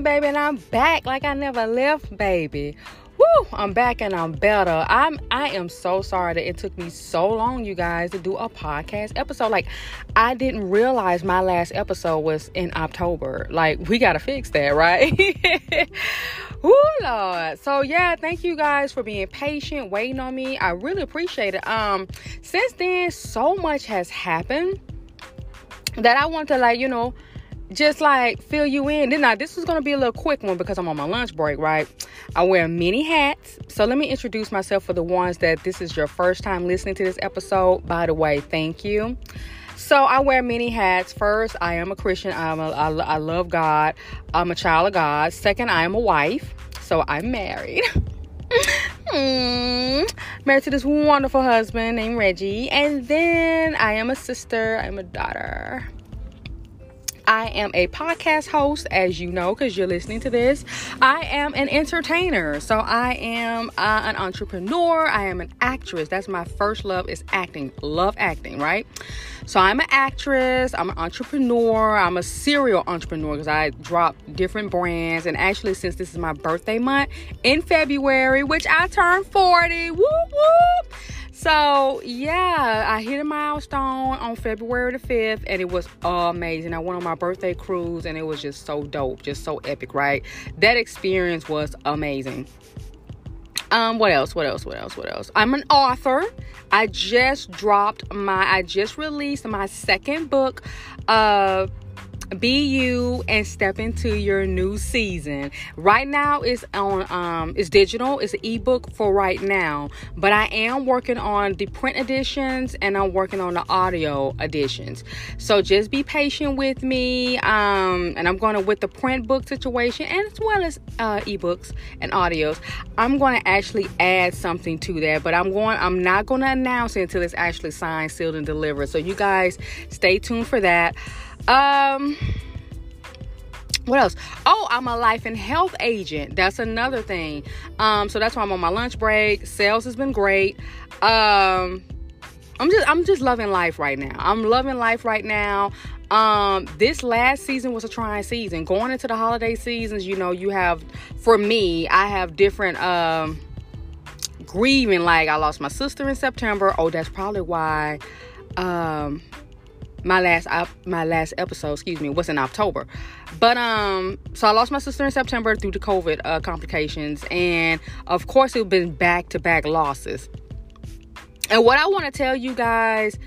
baby, and I'm back like I never left, baby. Woo, I'm back and I'm better. I'm I am so sorry that it took me so long, you guys, to do a podcast episode. Like, I didn't realize my last episode was in October. Like, we gotta fix that, right? Woo, Lord. So yeah, thank you guys for being patient, waiting on me. I really appreciate it. Um, since then, so much has happened that I want to like, you know, just like fill you in. Then now this is gonna be a little quick one because I'm on my lunch break, right? I wear many hats. So let me introduce myself for the ones that this is your first time listening to this episode. By the way, thank you. So I wear many hats. First, I am a Christian. I'm a, I, I love God. I'm a child of God. Second, I am a wife. So I'm married. Hmm. Married to this wonderful husband named Reggie. And then I am a sister. I'm a daughter. I am a podcast host, as you know, because you're listening to this. I am an entertainer. So I am uh, an entrepreneur. I am an actress. That's my first love is acting. Love acting, right? So I'm an actress. I'm an entrepreneur. I'm a serial entrepreneur because I drop different brands. And actually, since this is my birthday month in February, which I turned 40, whoop whoop so yeah, I hit a milestone on February the 5th and it was amazing. I went on my birthday cruise and it was just so dope, just so epic, right? That experience was amazing. Um, what else? What else? What else? What else? I'm an author. I just dropped my I just released my second book. Uh be you and step into your new season. Right now it's on um it's digital it's an ebook for right now. But i am working on the print editions and i'm working on the audio editions. So just be patient with me um and i'm going to with the print book situation and as well as uh ebooks and audios i'm going to actually add something to that. But i'm going i'm not going to announce it until it's actually signed sealed and delivered. So you guys stay tuned for that um, what else? Oh, I'm a life and health agent. That's another thing. Um, so that's why I'm on my lunch break. Sales has been great. Um, I'm just I'm just loving life right now. I'm loving life right now. Um, this last season was a trying season. Going into the holiday seasons, you know, you have for me, I have different um grieving like I lost my sister in September. Oh, that's probably why um my last op- my last episode, excuse me, was in October. But um, so I lost my sister in September due to COVID uh, complications, and of course, it's been back to back losses. And what I want to tell you guys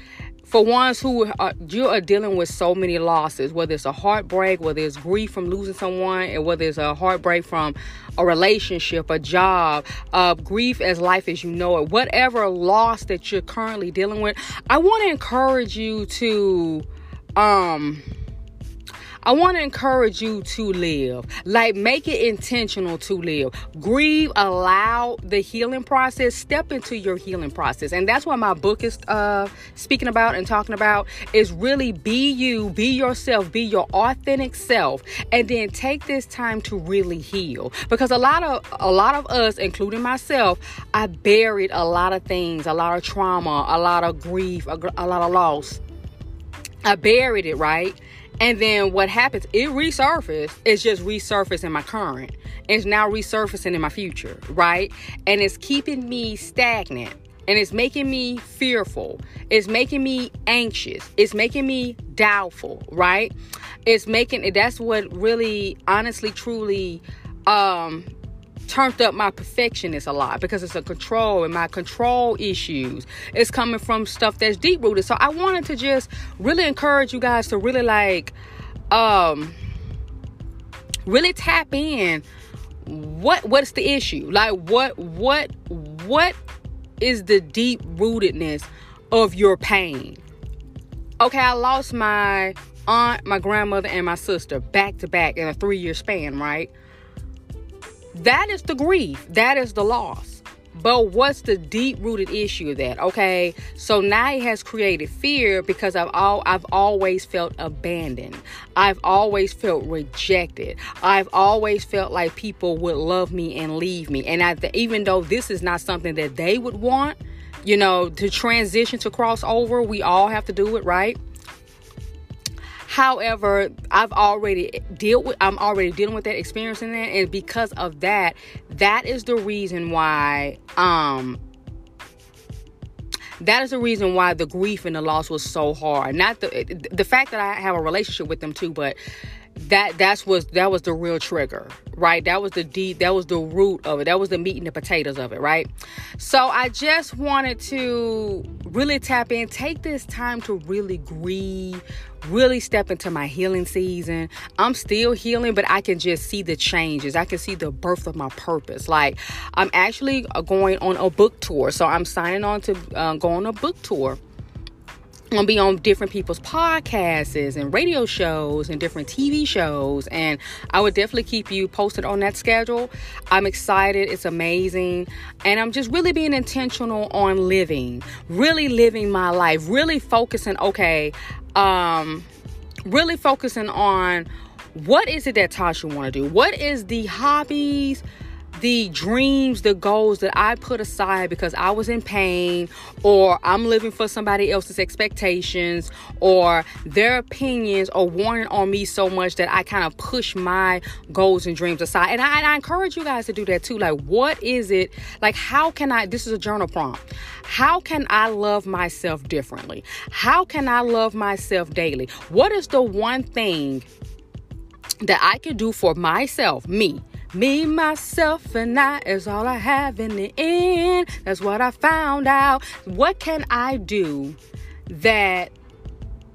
for ones who are, you are dealing with so many losses, whether it's a heartbreak, whether it's grief from losing someone, and whether it's a heartbreak from a relationship, a job, uh, grief as life as you know it, whatever loss that you're currently dealing with, I want to encourage you to um I want to encourage you to live. Like, make it intentional to live. Grieve, allow the healing process, step into your healing process. And that's what my book is uh, speaking about and talking about is really be you, be yourself, be your authentic self, and then take this time to really heal. Because a lot of a lot of us, including myself, I buried a lot of things, a lot of trauma, a lot of grief, a, a lot of loss. I buried it, right? And then what happens? It resurfaced. It's just resurfacing my current. It's now resurfacing in my future, right? And it's keeping me stagnant. And it's making me fearful. It's making me anxious. It's making me doubtful, right? It's making that's what really honestly truly um turned up my perfectionist a lot because it's a control and my control issues is coming from stuff that's deep rooted. So I wanted to just really encourage you guys to really like um really tap in what what's the issue? Like what what what is the deep rootedness of your pain? Okay, I lost my aunt, my grandmother and my sister back to back in a 3-year span, right? That is the grief. That is the loss. But what's the deep rooted issue of that? Okay, so now it has created fear because I've all I've always felt abandoned. I've always felt rejected. I've always felt like people would love me and leave me. And I, even though this is not something that they would want, you know, to transition to cross over, we all have to do it, right? However, I've already dealt with I'm already dealing with that, experiencing that, and because of that, that is the reason why um that is the reason why the grief and the loss was so hard. Not the the fact that I have a relationship with them too, but that that's was that was the real trigger right? That was the deep that was the root of it. That was the meat and the potatoes of it right? So i just wanted to really tap in take this time to really grieve really step into my healing season. I'm still healing but i can just see the changes. I can see the birth of my purpose. Like i'm actually going on a book tour. So i'm signing on to uh, go on a book tour. I'm gonna be on different people's podcasts and radio shows and different TV shows, and I would definitely keep you posted on that schedule. I'm excited, it's amazing, and I'm just really being intentional on living, really living my life, really focusing. Okay, um, really focusing on what is it that Tosha want to do? What is the hobbies? The dreams, the goals that I put aside because I was in pain, or I'm living for somebody else's expectations, or their opinions are warning on me so much that I kind of push my goals and dreams aside. And I, and I encourage you guys to do that too. Like, what is it? Like, how can I? This is a journal prompt. How can I love myself differently? How can I love myself daily? What is the one thing that I can do for myself, me? Me, myself, and I is all I have in the end. That's what I found out. What can I do that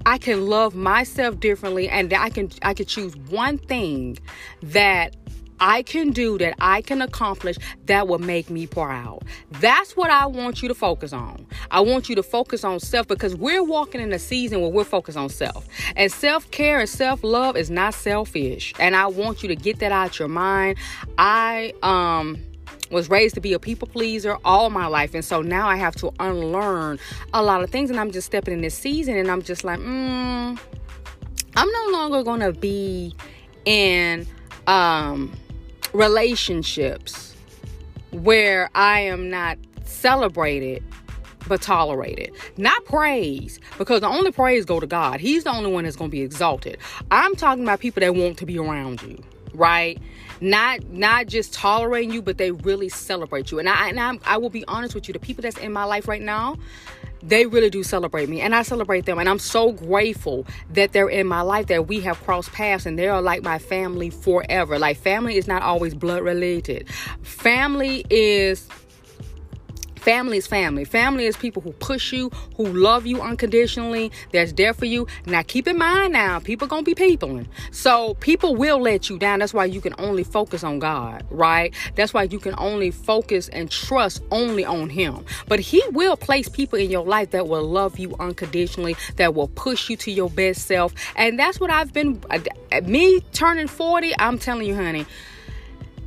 I can love myself differently and that I can I can choose one thing that I can do that I can accomplish that will make me proud. That's what I want you to focus on. I want you to focus on self because we're walking in a season where we're focused on self. And self care and self love is not selfish. And I want you to get that out your mind. I, um, was raised to be a people pleaser all my life and so now i have to unlearn a lot of things and i'm just stepping in this season and i'm just like mm, i'm no longer gonna be in um relationships where I am not celebrated but tolerated. Not praise, because the only praise go to God. He's the only one that's going to be exalted. I'm talking about people that want to be around you, right? Not not just tolerating you, but they really celebrate you. And I and I'm, I will be honest with you, the people that's in my life right now, they really do celebrate me and I celebrate them. And I'm so grateful that they're in my life, that we have crossed paths and they are like my family forever. Like, family is not always blood related, family is Family is family. Family is people who push you, who love you unconditionally, that's there for you. Now, keep in mind now, people gonna be peopling. So people will let you down. That's why you can only focus on God, right? That's why you can only focus and trust only on Him. But He will place people in your life that will love you unconditionally, that will push you to your best self. And that's what I've been, me turning 40, I'm telling you, honey,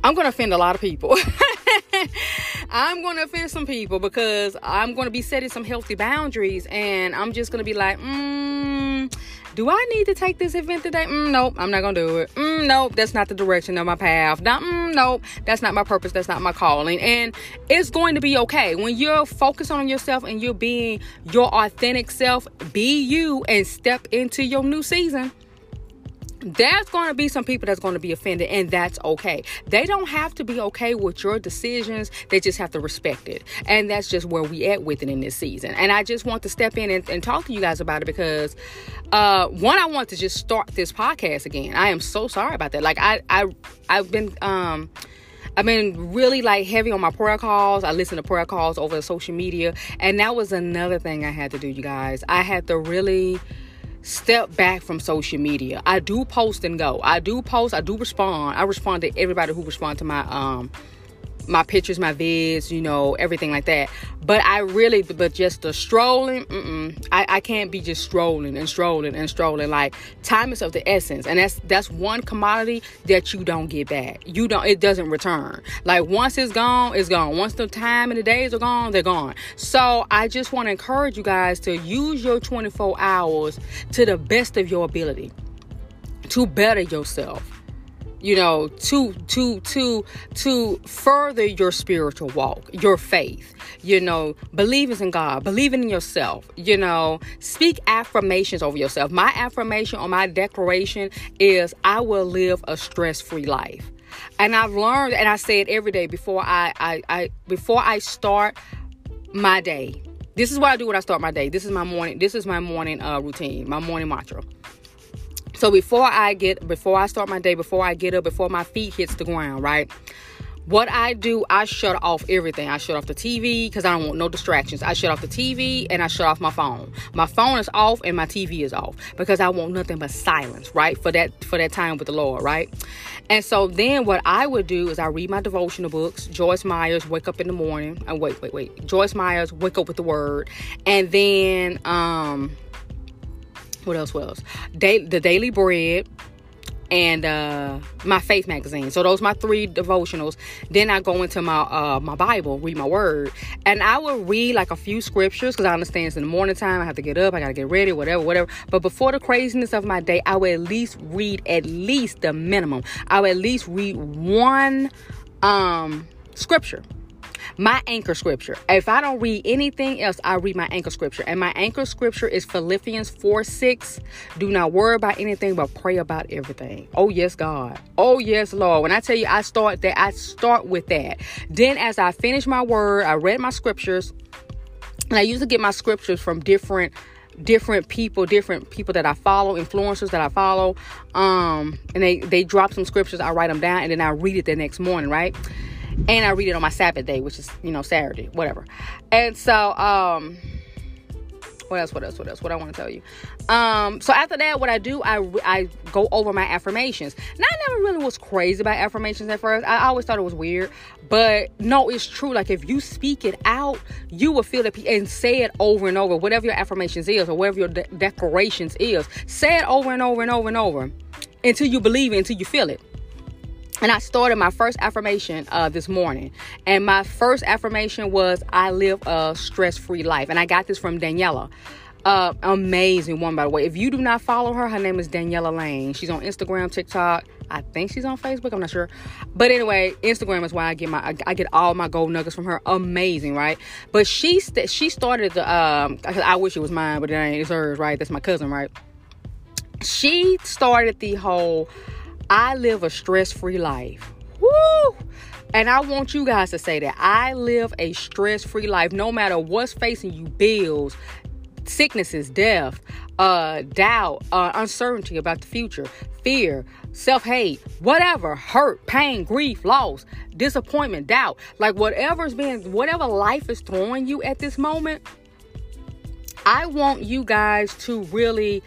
I'm gonna offend a lot of people. I'm going to offend some people because I'm going to be setting some healthy boundaries and I'm just going to be like, mm, do I need to take this event today? Mm, nope, I'm not going to do it. Mm, nope, that's not the direction of my path. Mm, nope, that's not my purpose. That's not my calling. And it's going to be okay. When you're focused on yourself and you're being your authentic self, be you and step into your new season there's going to be some people that's going to be offended and that's okay they don't have to be okay with your decisions they just have to respect it and that's just where we at with it in this season and i just want to step in and, and talk to you guys about it because uh one i want to just start this podcast again i am so sorry about that like i i i've been um I've been really like heavy on my prayer calls. I listen to prayer calls over social media. And that was another thing I had to do, you guys. I had to really step back from social media. I do post and go. I do post, I do respond. I respond to everybody who respond to my um my pictures, my vids, you know, everything like that. But I really, but just the strolling, I, I can't be just strolling and strolling and strolling. Like time is of the essence, and that's that's one commodity that you don't get back. You don't, it doesn't return. Like once it's gone, it's gone. Once the time and the days are gone, they're gone. So I just want to encourage you guys to use your 24 hours to the best of your ability to better yourself you know to to to to further your spiritual walk your faith you know believing in god believing in yourself you know. Speak affirmations over yourself. My affirmation or my declaration is i will live a stress-free life. And i've learned and i say it every day before i i, I before i start my day. This is what i do when i start my day. This is my morning this is my morning uh, routine my morning mantra so before I get before I start my day, before I get up, before my feet hits the ground, right? What I do, I shut off everything. I shut off the TV because I don't want no distractions. I shut off the TV and I shut off my phone. My phone is off and my TV is off because I want nothing but silence, right? For that for that time with the Lord, right? And so then what I would do is I read my devotional books. Joyce Myers, Wake Up in the Morning. I wait, wait, wait. Joyce Myers, Wake Up with the Word. And then um what else? What else? Day, the Daily Bread and uh my faith magazine. So those my three devotionals. Then i go into my uh my bible read my word and i will read like a few scriptures because i understand it's in the morning time. I have to get up. I gotta get ready whatever whatever. But before the craziness of my day i will at least read at least the minimum. I will at least read one um scripture my anchor scripture. If I don't read anything else, I read my anchor scripture. And my anchor scripture is Philippians 4 6. Do not worry about anything, but pray about everything. Oh, yes, God. Oh, yes, Lord. When I tell you I start that, I start with that. Then, as I finish my word, I read my scriptures. And I usually get my scriptures from different different people different people that i follow influencers that i follow um and they they drop some scriptures i write them down and then i read it the next morning right and I read it on my Sabbath day, which is you know Saturday, whatever. And so, um, what else? What else? What else? What I want to tell you? Um, so after that, what I do, I I go over my affirmations. Now, I never really was crazy about affirmations at first. I always thought it was weird, but no, it's true. Like if you speak it out, you will feel it and say it over and over. Whatever your affirmations is, or whatever your de- declarations is, say it over and over and over and over until you believe it, until you feel it and I started my first affirmation uh, this morning. And my first affirmation was, I live a stress free life. And I got this from Daniela. Uh, amazing woman, by the way. If you do not follow her, her name is Daniela Lane. She's on Instagram, TikTok. I think she's on Facebook. I'm not sure, but anyway, Instagram is why I get my I get all my gold nuggets from her. Amazing, right? But she st- she started the um. I wish it was mine, but it ain't. It's hers, right? That's my cousin, right? She started the whole I live a stress free life. Woo! And I want you guys to say that I live a stress free life no matter what's facing you bills, sicknesses, death, uh, doubt, uh, uncertainty about the future, fear, self hate, whatever, hurt, pain, grief, loss, disappointment, doubt. Like whatever's been, whatever life is throwing you at this moment, I want you guys to really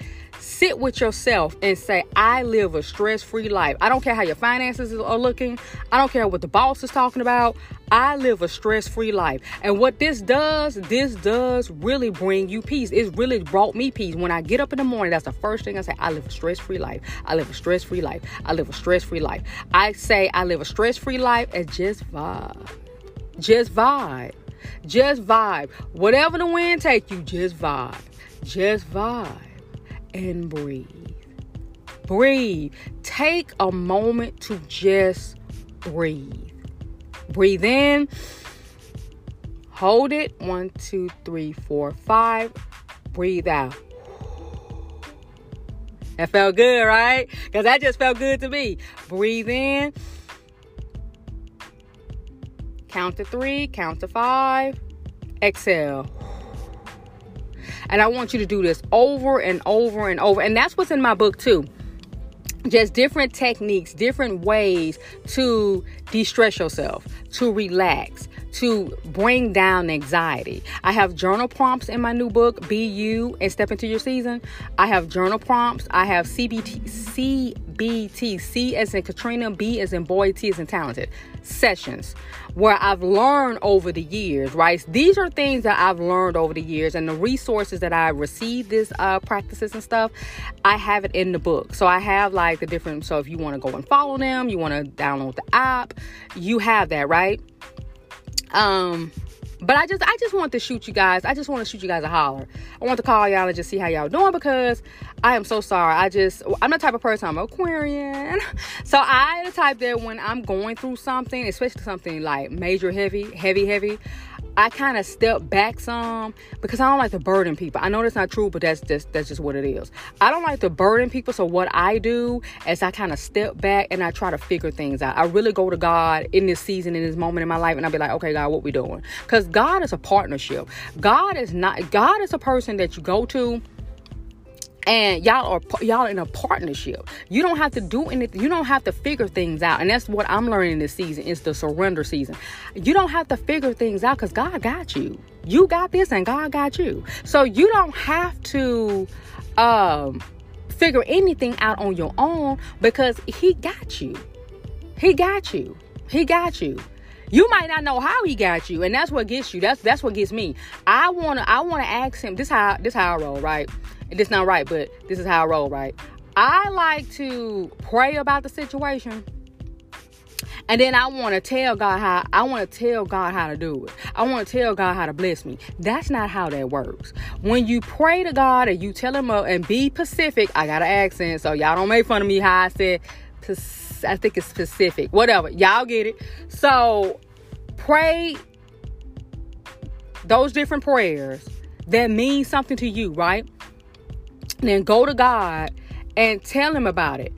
sit with yourself and say, I live a stress free life. I don't care how your finances are looking, I don't care what the boss is talking about. I live a stress free life. And what this does, this does really bring you peace. It's really brought me peace. When I get up in the morning, that's the first thing I say I live a stress free life. I live a stress free life. I live a stress free life. I say I live a stress free life and just vibe. Just vibe. Just vibe. Whatever the wind take you, just vibe. Just vibe and breathe. Breathe. Take a moment to just breathe. Breathe in. Hold it. One, two, three, four, five. Breathe out. That felt good, right? Because that just felt good to me. Breathe in. Count to three, count to five. Exhale. And I want you to do this over and over and over. And that's what's in my book, too. Just different techniques, different ways to de stress yourself, to relax, to bring down anxiety. I have journal prompts in my new book, Be You and Step Into Your Season. I have journal prompts. I have CBT, CBT, C as in Katrina, B as in boy, T as in talented sessions where I've learned over the years, right? These are things that I've learned over the years and the resources that I received this uh, practices and stuff. I have it in the book. So I have like the different, so if you want to go and follow them, you want to download the app, you have that, right? Um, but I just I just want to shoot you guys. I just want to shoot you guys a holler. I want to call y'all and just see how y'all doing because I am so sorry. I just I'm the type of person I'm Aquarian. So I the type that when I'm going through something, especially something like major heavy, heavy, heavy, I kind of step back some because I don't like to burden people. I know that's not true, but that's just that's just what it is. I don't like to burden people. So what I do is I kind of step back and I try to figure things out. I really go to God in this season, in this moment in my life, and I'll be like, okay, God, what we doing? Because God is a partnership. God is not. God is a person that you go to and y'all are y'all in a partnership. You don't have to do anything you don't have to figure things out. And that's what i'm learning this season It's the surrender season. You don't have to figure things out because god got you. You got this and god got you. So you don't have to um figure anything out on your own because he got you. He got you. He got you. You might not know how he got you and that's what gets you. That's that's what gets me. I want to i want to ask him this how this how i roll right this not right, but this is how I roll, right? I like to pray about the situation. And then I want to tell God how I want to tell God how to do it. I want to tell God how to bless me. That's not how that works. When you pray to God and you tell him up and be Pacific, I got an accent, so y'all don't make fun of me how I said I think it's specific. Whatever. Y'all get it. So pray those different prayers that mean something to you, right? Then go to God and tell him about it.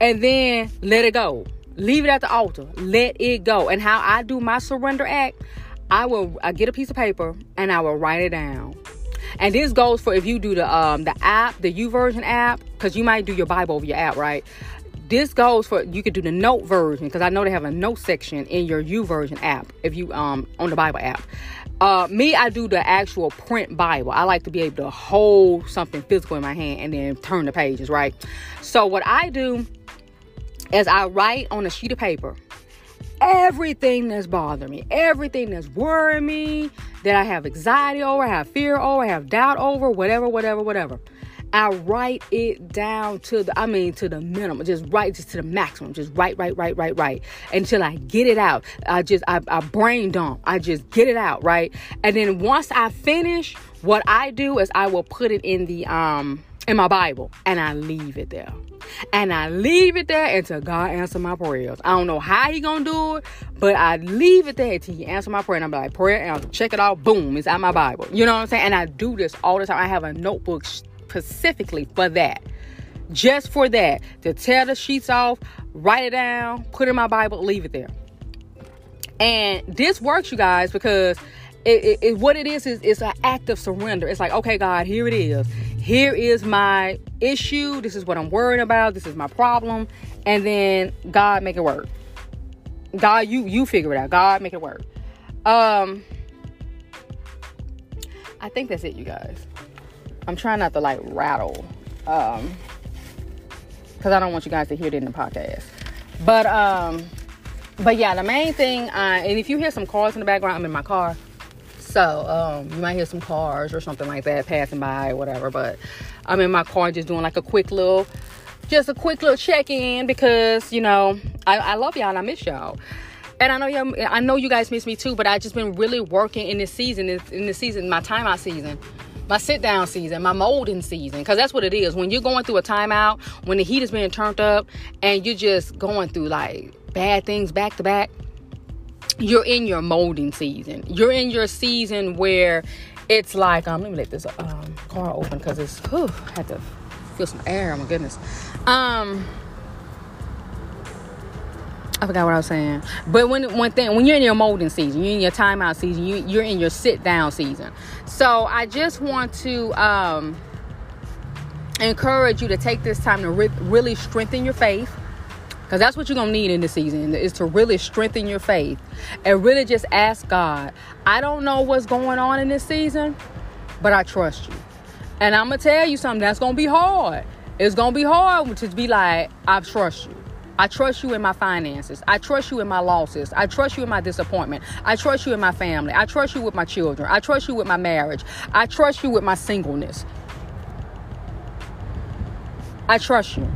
And then let it go. Leave it at the altar. Let it go. And how I do my surrender act, I will I get a piece of paper and I will write it down. And this goes for if you do the um the app, the YouVersion app, because you might do your Bible over your app, right? This goes for you could do the note version because I know they have a note section in your YouVersion app if you um on the Bible app. Uh, me, I do the actual print Bible. I like to be able to hold something physical in my hand and then turn the pages, right? So, what I do is I write on a sheet of paper everything that's bothering me, everything that's worrying me, that I have anxiety over, I have fear over, I have doubt over, whatever, whatever, whatever. I write it down to the, I mean, to the minimum, just write just to the maximum, just write, write, write, write, write until I get it out. I just, I, I brain dump. I just get it out, right? And then once I finish, what I do is I will put it in the, um, in my Bible and I leave it there. And I leave it there until God answer my prayers. I don't know how he gonna do it, but I leave it there until he answer my prayer. And I'm like, prayer, and I'll check it out. Boom, it's out my Bible. You know what I'm saying? And I do this all the time. I have a notebook specifically for that. Just for that. To tear the sheets off, write it down, put in my Bible, leave it there. And this works, you guys, because it, it, it, what it is is it's an act of surrender. It's like, okay, God, here it is. Here is my issue. This is what I'm worrying about. This is my problem. And then God make it work. God, you you figure it out. God make it work. Um, I think that's it, you guys. I'm trying not to like rattle. Um, because I don't want you guys to hear it in the podcast. But um, but yeah, the main thing, uh, and if you hear some cars in the background, I'm in my car. So um, you might hear some cars or something like that passing by or whatever. But I'm in my car just doing like a quick little, just a quick little check in because you know I, I love y'all and I miss y'all. And I know you, I know you guys miss me too. But I just been really working in this season, in this season, my timeout season my sit down season, my molding season, because that's what it is. When you're going through a timeout, when the heat is being turned up, and you're just going through like bad things back to back, you're in your molding season. You're in your season where it's like, um, let me let this um, car open because it's, whew, I had to feel some air. Oh my goodness. Um, I forgot what I was saying. But when one thing when you're in your molding season, you're in your timeout season, you, you're in your sit down season. So I just want to um, encourage you to take this time to re- really strengthen your faith. Because that's what you're going to need in this season is to really strengthen your faith and really just ask God, I don't know what's going on in this season, but I trust you. And I'm going to tell you something that's going to be hard. It's going to be hard to be like, I trust you. I trust you in my finances. I trust you in my losses. I trust you in my disappointment. I trust you in my family. I trust you with my children. I trust you with my marriage. I trust you with my singleness. I trust you.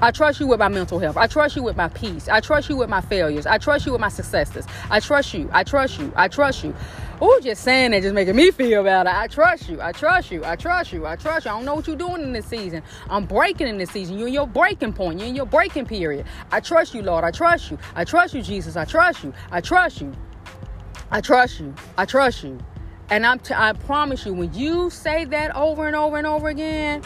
I trust you with my mental health. I trust you with my peace. I trust you with my failures. I trust you with my successes. I trust you. I trust you. I trust you. Oh, just saying that just making me feel better. I trust you. I trust you. I trust you. I trust you. I don't know what you're doing in this season. I'm breaking in this season. You're in your breaking point. You're in your breaking period. I trust you, Lord. I trust you. I trust you, Jesus. I trust you. I trust you. I trust you. I trust you. And I'm t- I promise you, when you say that over and over and over again,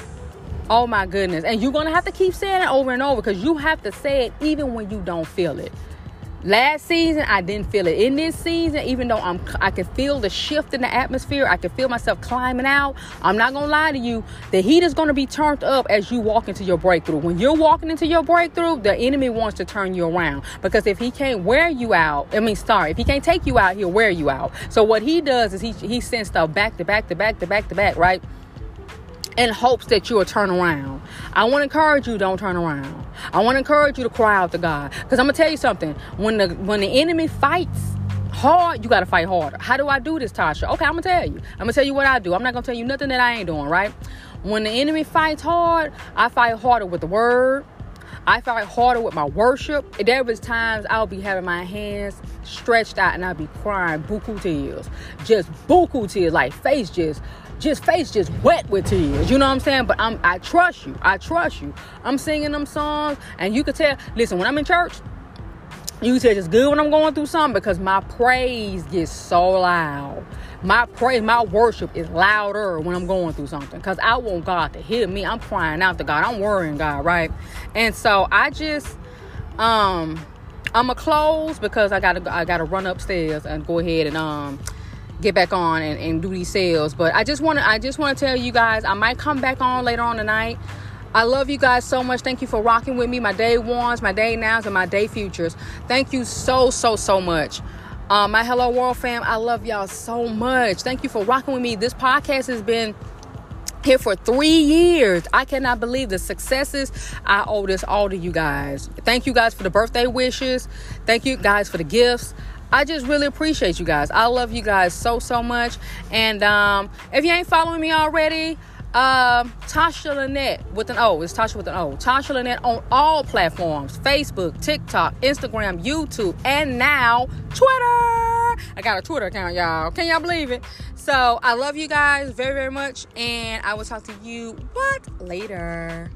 Oh my goodness. And you're going to have to keep saying it over and over because you have to say it even when you don't feel it. Last season, I didn't feel it. In this season, even though I'm, I can feel the shift in the atmosphere, I can feel myself climbing out. I'm not gonna lie to you. The heat is gonna be turned up as you walk into your breakthrough. When you're walking into your breakthrough, the enemy wants to turn you around because if he can't wear you out, I mean, sorry, if he can't take you out, he'll wear you out. So what he does is he he sends stuff back to back to back to back to back, right? In hopes that you will turn around. I want to encourage you, don't turn around. I want to encourage you to cry out to God. Because I'm gonna tell you something. When the when the enemy fights hard, you gotta fight harder. How do I do this, Tosha? Okay, I'm gonna tell you. I'm gonna tell you what I do. I'm not gonna tell you nothing that I ain't doing, right? When the enemy fights hard, I fight harder with the word. I fight harder with my worship. There was times I'll be having my hands stretched out and I'll be crying buku tears. Just buku tears, like face just just face just wet with tears. You know what I'm saying? But I'm I trust you. I trust you. I'm singing them songs, and you can tell. Listen, when I'm in church, you can tell it's good when I'm going through something because my praise gets so loud. My praise, my worship is louder when I'm going through something because I want God to hear me. I'm crying out to God. I'm worrying God, right? And so I just um I'm gonna close because I gotta I gotta run upstairs and go ahead and um get back on and, and do these sales. But I just want to I just want to tell you guys I might come back on later on tonight. I love you guys so much. Thank you for rocking with me, my day ones, my day nows, and my day futures. Thank you so so so much. Uh, my Hello World fam, I love y'all so much. Thank you for rocking with me. This podcast has been here for three years. I cannot believe the successes. I owe this all to you guys. Thank you guys for the birthday wishes. Thank you guys for the gifts. I just really appreciate you guys. I love you guys so so much. And um, if you ain't following me already, uh, Tosha Lynette with an O. It's Tosha with an O. Tosha Lynette on all platforms: Facebook, TikTok, Instagram, YouTube, and now Twitter. I got a Twitter account, y'all. Can y'all believe it? So I love you guys very, very much. And I will talk to you but later.